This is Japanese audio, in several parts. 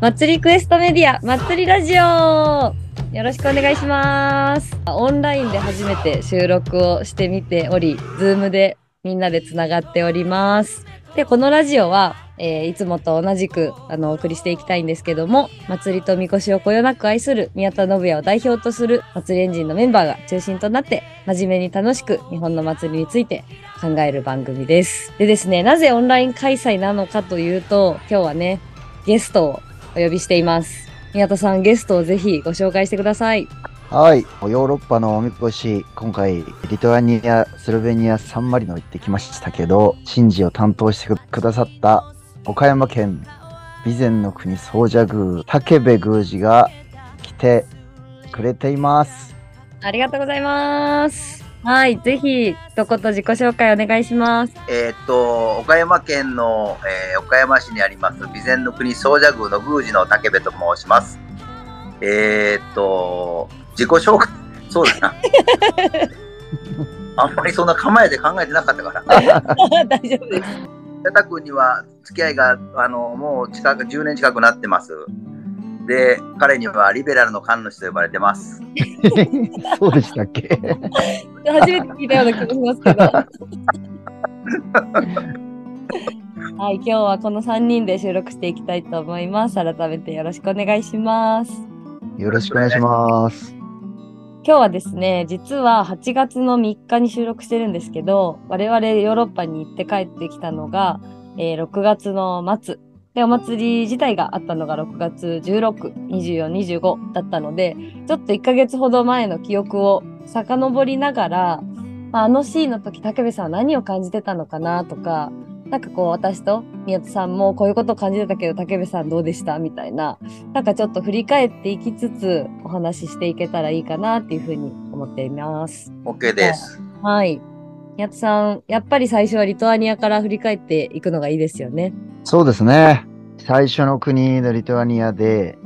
祭りクエストメディア、祭りラジオよろしくお願いします。オンラインで初めて収録をしてみており、ズームでみんなでつながっております。で、このラジオは、えーいつもと同じくあのお送りしていきたいんですけども、祭りとみこしをこよなく愛する宮田信也を代表とする祭りエンジンのメンバーが中心となって、真面目に楽しく日本の祭りについて考える番組です。でですね、なぜオンライン開催なのかというと、今日はね、ゲストをお呼びしています。宮田さん、ゲストをぜひご紹介してください。はい。ヨーロッパのおみこし、今回、リトアニア、スロベニア、サンマリノ行ってきましたけど、神事を担当してくださった、岡山県、備前の国総社宮、武部宮司が来てくれています。ありがとうございます。はい、ぜひ、一言自己紹介お願いします。えーっと、岡山県の、えー岡山市にあります、備前の国総社宮の宮司の武部と申します。えーっと、自己紹介、そうだな。あんまりそんな構えて考えてなかったから。大丈夫です。君には付き合いが、あの、もう近く、10年近くなってます。で、彼にはリベラルの神主と呼ばれてます。そうでしたっけ？初めて聞いたような気がしますけど。はい、今日はこの3人で収録していきたいと思います。改めてよろしくお願いします。よろしくお願いします。今日はですね、実は8月の3日に収録してるんですけど、我々ヨーロッパに行って帰ってきたのが、えー6月の末。で、お祭り自体があったのが6月16、24、25だったので、ちょっと1ヶ月ほど前の記憶を遡りながら、まあ、あのシーンの時、武部さんは何を感じてたのかなとか、なんかこう私と宮田さんもこういうことを感じてたけど、武部さんどうでしたみたいな、なんかちょっと振り返っていきつつお話ししていけたらいいかなっていうふうに思っています。OK です。はい。宮田さん、やっぱり最初はリトアニアから振り返っていくのがいいですよね。そうですね。最初の国のリトアニアで、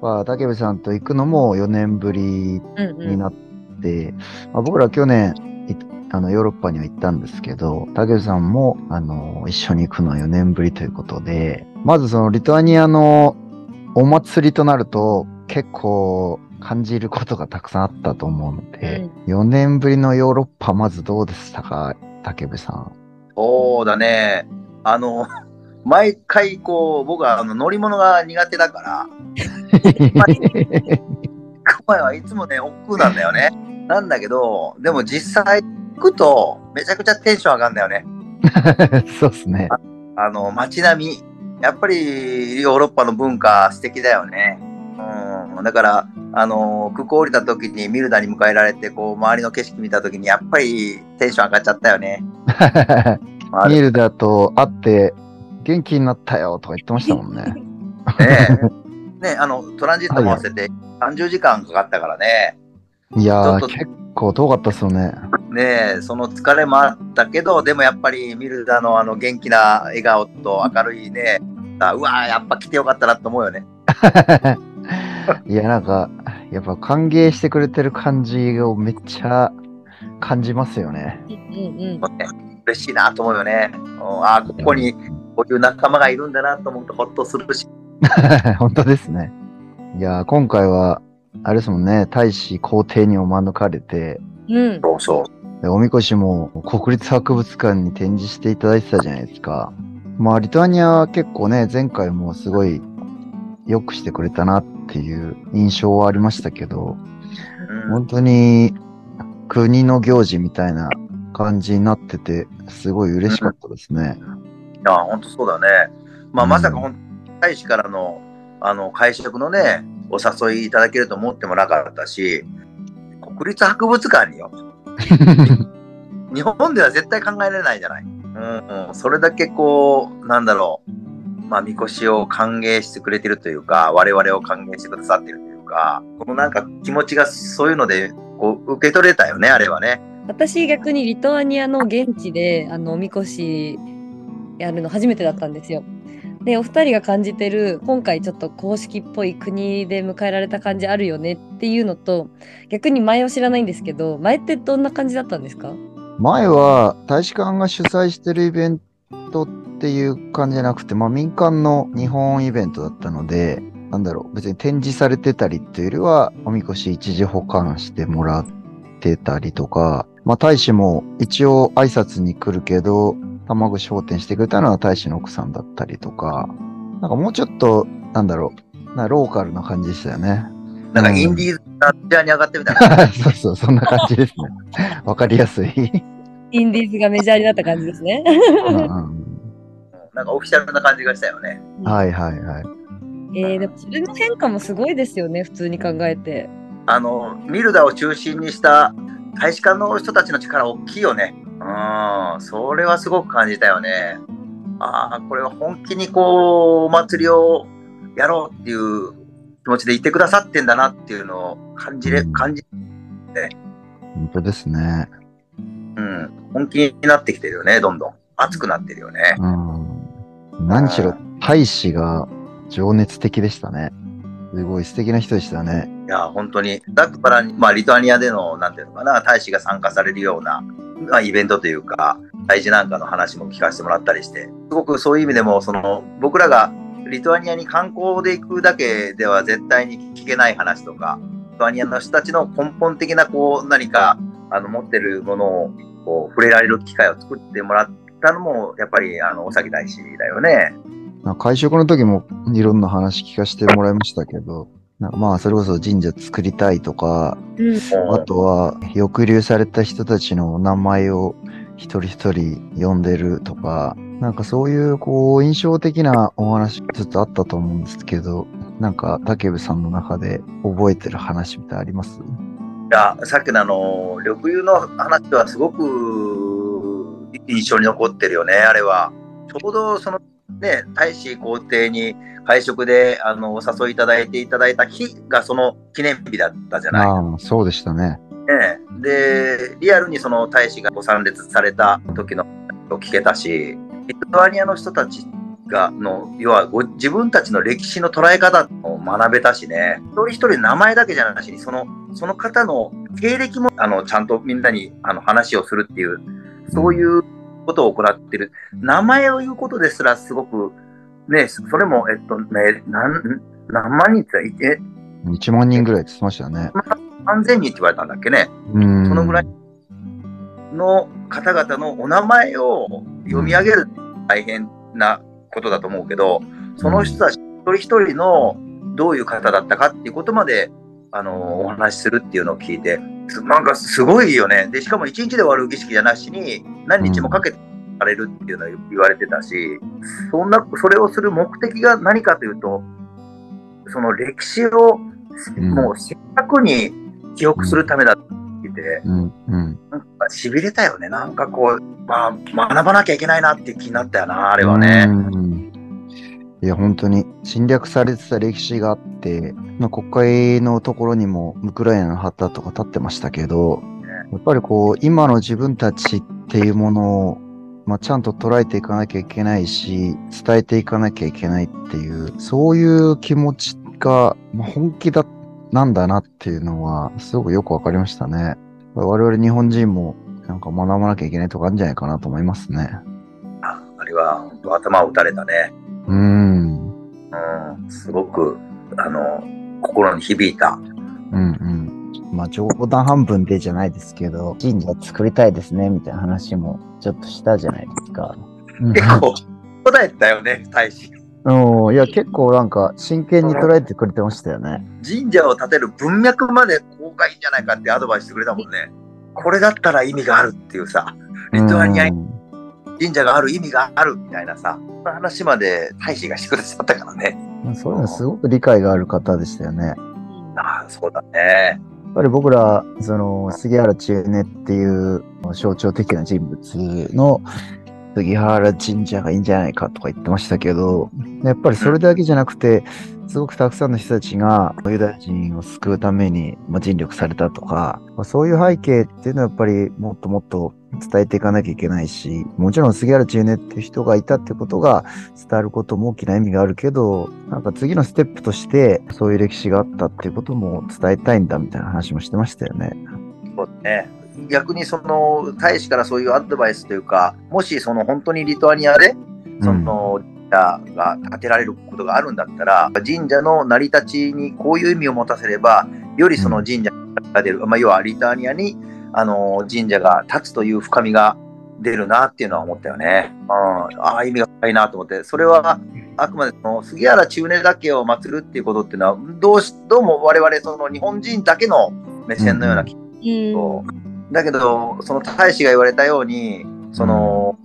まあ、武部さんと行くのも4年ぶりうんうん。になって、まあ、僕ら去年いあのヨーロッパには行ったんですけど、竹内さんもあの一緒に行くのは4年ぶりということで、まずそのリトアニアのお祭りとなると結構感じることがたくさんあったと思うので、4年ぶりのヨーロッパまずどうでしたか、竹部さん？そうだね。あの、毎回こう、僕はあの乗り物が苦手だから、前はいつもね、億劫なんだよね。なんだけど、でも実際行くと、めちゃくちゃテンション上がるんだよね。そうですね。あの、街並み。やっぱりヨーロッパの文化素敵だよね。うん。だから、あの、空港降りた時にミルダに迎えられて、こう、周りの景色見た時に、やっぱりテンション上がっちゃったよね。ミールだと会って元気になったよとか言ってましたもんね。ねねあの、トランジットも合わせて30時間かかったからね。いや結構遠かったっすよね。ねその疲れもあったけど、でもやっぱりミルダのあの元気な笑顔と明るいね、あうわーやっぱ来てよかったなと思うよね。いや、なんか、やっぱ歓迎してくれてる感じをめっちゃ感じますよね。うんうん。嬉しいなと思うよね。うん、ああ、ここにこういう仲間がいるんだなと思うとほっとするし。本当ですね。いやー、今回は、あれですもんね、大使皇帝にも招かれて、うん。そうそう。でおみこしも国立博物館に展示していただいてたじゃないですか。まあ、リトアニアは結構ね、前回もすごい良くしてくれたなっていう印象はありましたけど、うん本当に国の行事みたいな感じになってて、すごい嬉しかったですね。いや、本当そうだね。まあ、うんまさか本当大使からの、あの、会食のね、お誘いいただけると思ってもなかったし、国立博物館によ。日本では絶対考えられないじゃない。うん、うん、それだけこう、なんだろう。まあ、みこしを歓迎してくれてるというか、我々を歓迎してくださってるというか、このなんか気持ちがそういうので、こう、受け取れたよね、あれはね。私逆にリトアニアの現地であのおみこしやるの初めてだったんですよ。でお二人が感じてる今回ちょっと公式っぽい国で迎えられた感じあるよねっていうのと逆に前を知らないんですけど前ってどんな感じだったんですか？前は大使館が主催してるイベントっていう感じじゃなくて、まあ民間の日本イベントだったので、なんだろう、別に展示されてたりっていうよりは、おみこし一時保管してもらってたりとか、まあ大使も一応挨拶に来るけど、玉串奉天してくれたのは大使の奥さんだったりとか、なんかもうちょっと、なんだろう、なローカルな感じでしたよね。なんかインディーズがメジャーに上がってみたいな。そうそう、そんな感じですね。わかりやすい。インディーズがメジャーになった感じですね。うんうんなんかオフィシャルな感じがしたよね。はいはいはい。えー、でもそれの変化もすごいですよね、普通に考えて。あの、ミルダを中心にした大使館の人たちの力大きいよね。うん、それはすごく感じたよね。ああ、これは本気にこう、お祭りをやろうっていう気持ちでいてくださってんだなっていうのを感じれ、うん感じ、本当ですね。うん、本気になってきてるよね、どんどん。熱くなってるよね。うん。何しろ、大使が情熱的でしたね。すごい素敵な人でしたね。いや、本当に。だから、まあ、リトアニアでの、なんていうのかな、大使が参加されるような、まあ、イベントというか、大使なんかの話も聞かせてもらったりして、すごくそういう意味でも、その、僕らがリトアニアに観光で行くだけでは絶対に聞けない話とか、リトアニアの人たちの根本的な、こう、何か、あの、持ってるものを、こう、触れられる機会を作ってもらったのも、やっぱり、あの、大崎大使だよね。会食の時もいろんな話聞かせてもらいましたけど、まあそれこそ神社作りたいとか、うん。あとは抑留された人たちの名前を一人一人呼んでるとか、なんかそういうこう印象的なお話ずっとあったと思うんですけど、なんか竹部さんの中で覚えてる話みたいあります？いや、さっきのあの、緑湯の話はすごく印象に残ってるよね、あれは。ちょうどそのね、大使皇帝に会食であのお誘いいただいていただいた日がその記念日だったじゃない。ああ、そうでしたね。ね、で、リアルにその大使がご参列された時のを聞けたし、リトアニアの人たちがの、要はご自分たちの歴史の捉え方を学べたしね、一人一人名前だけじゃなしに、その、その方の経歴も、あの、ちゃんとみんなにあの話をするっていう、そういうことを行ってる。名前を言うことですらすごく、ね、それも、えっとね、なん何万人って言って、1万人ぐらいって言ってましたよね。3000人って言われたんだっけね。うん。そのぐらいの方々のお名前を読み上げる大変なことだと思うけど、その人たち一人一人のどういう方だったかっていうことまで、あの、お話しするっていうのを聞いて、すなんかすごいよね。で、しかも一日で終わる儀式じゃなしに、何日もかけてされるっていうのは言われてたし、そんな、それをする目的が何かというと、その歴史を、うんもう正確に記憶するためだって言ってて、うん、うん。なんか痺れたよね。なんかこう、まあ、学ばなきゃいけないなって気になったよな、あれはね。うんいや、本当に侵略されてた歴史があって、まあ、国会のところにもウクライナの旗とか立ってましたけど、やっぱりこう、今の自分たちっていうものを、まあ、ちゃんと捉えていかなきゃいけないし、伝えていかなきゃいけないっていう、そういう気持ちが、まあ、本気だ、なんだなっていうのは、すごくよくわかりましたね。我々日本人も、なんか学ばなきゃいけないとこあるんじゃないかなと思いますね。ああれは本当頭を打たれたね。うーん。うん、すごく、あの、心に響いた。うんうん。まあ、冗談半分でじゃないですけど、神社作りたいですね、みたいな話もちょっとしたじゃないですか。結構、答えたよね、大使。うん、いや、結構なんか真剣に捉えてくれてましたよね。神社を建てる文脈までここがいいんじゃないかってアドバイスしてくれたもんね。これだったら意味があるっていうさ、リトアニアにうん神社がある意味があるみたいなさ、その話まで大使がしてくださったからね。そういうのすごく理解がある方でしたよね。やああ、そうだね。っぱり僕ら、その、杉原千恵っていう象徴的な人物の杉原神社がいいんじゃないかとか言ってましたけど、やっぱりそれだけじゃなくて、すごくたくさんの人たちがユダヤ人を救うために尽力されたとか、そういう背景っていうのはやっぱりもっともっと伝えていかなきゃいけないし、もちろん杉原千恵っていう人がいたってことが伝わることも大きな意味があるけど、なんか次のステップとしてそういう歴史があったっていうことも伝えたいんだみたいな話もしてましたよね。そうね。逆にその大使からそういうアドバイスというか、もしその本当にリトアニアでその、神社が建てられることがあるんだったら、神社の成り立ちにこういう意味を持たせれば、よりその神社が出る、まあ、要はリターニアにあの神社が立つという深みが出るなっていうのは思ったよね。うん、ああ、意味が深いなと思って、それはあくまでその杉原中根だけを祀るっていうことっていうのは、どうしどうも我々その日本人だけの目線のような気がうん。だけど、その大使が言われたように、その、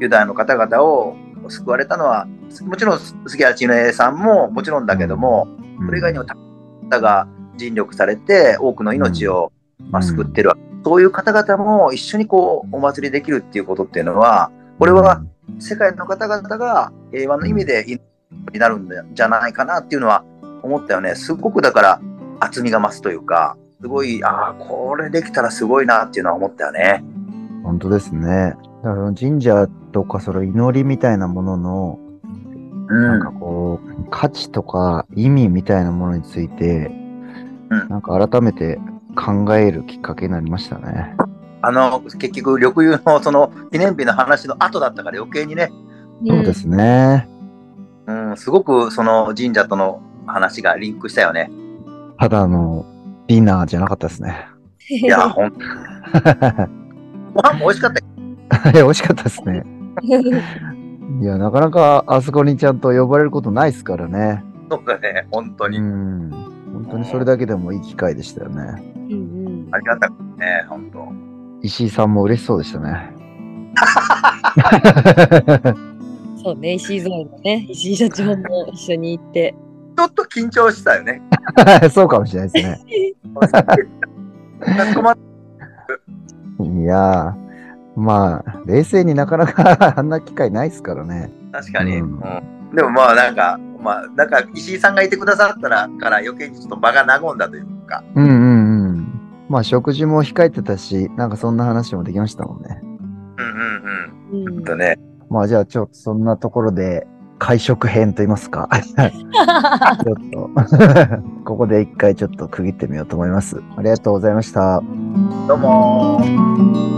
ユダヤの方々を救われたのは、もちろん杉原千恵さんももちろんだけども、それ以外にもたくさんの方が尽力されて、多くの命を、まあ、救ってるわけ、そういう方々も一緒にこう、お祭りできるっていうことっていうのは、これは世界の方々が平和の意味でになるんじゃないかなっていうのは思ったよね。すごくだから厚みが増すというか、すごい、ああ、これできたらすごいなっていうのは思ったよね。本当ですね。だから神社とかその祈りみたいなものの、うんなんかこう、価値とか意味みたいなものについて、うんなんか改めて考えるきっかけになりましたね。あの、結局、緑遊のその記念日の話の後だったから余計にね、そうですね。うん、すごくその神社との話がリンクしたよね。ただのディナーじゃなかったですね。いや、ほんと。ご飯も美味しかったよ。いや美味しかったですね。いや、なかなかあそこにちゃんと呼ばれることないですからね。そうだね、本当に。うん。本当にそれだけでもいい機会でしたよね。うんうんありがたくね、本当。石井さんも嬉しそうでしたね。そうね、石井ゾーンのね、石井社長も一緒に行って。ちょっと緊張したよね。そうかもしれないですね。いやー、まあ、冷静になかなか あんな機会ないですからね。確かに、ううんんでもまあなんか、まあなんか石井さんがいてくださったらから余計にちょっと場が和んだというか、うんうんうん。まあ、食事も控えてたし、なんかそんな話もできましたもんね。うんうんうん。うんとね。まあ、じゃあちょっとそんなところで、会食編と言いますか。ちょっと、ここで一回ちょっと区切ってみようと思います。ありがとうございました。どうもー。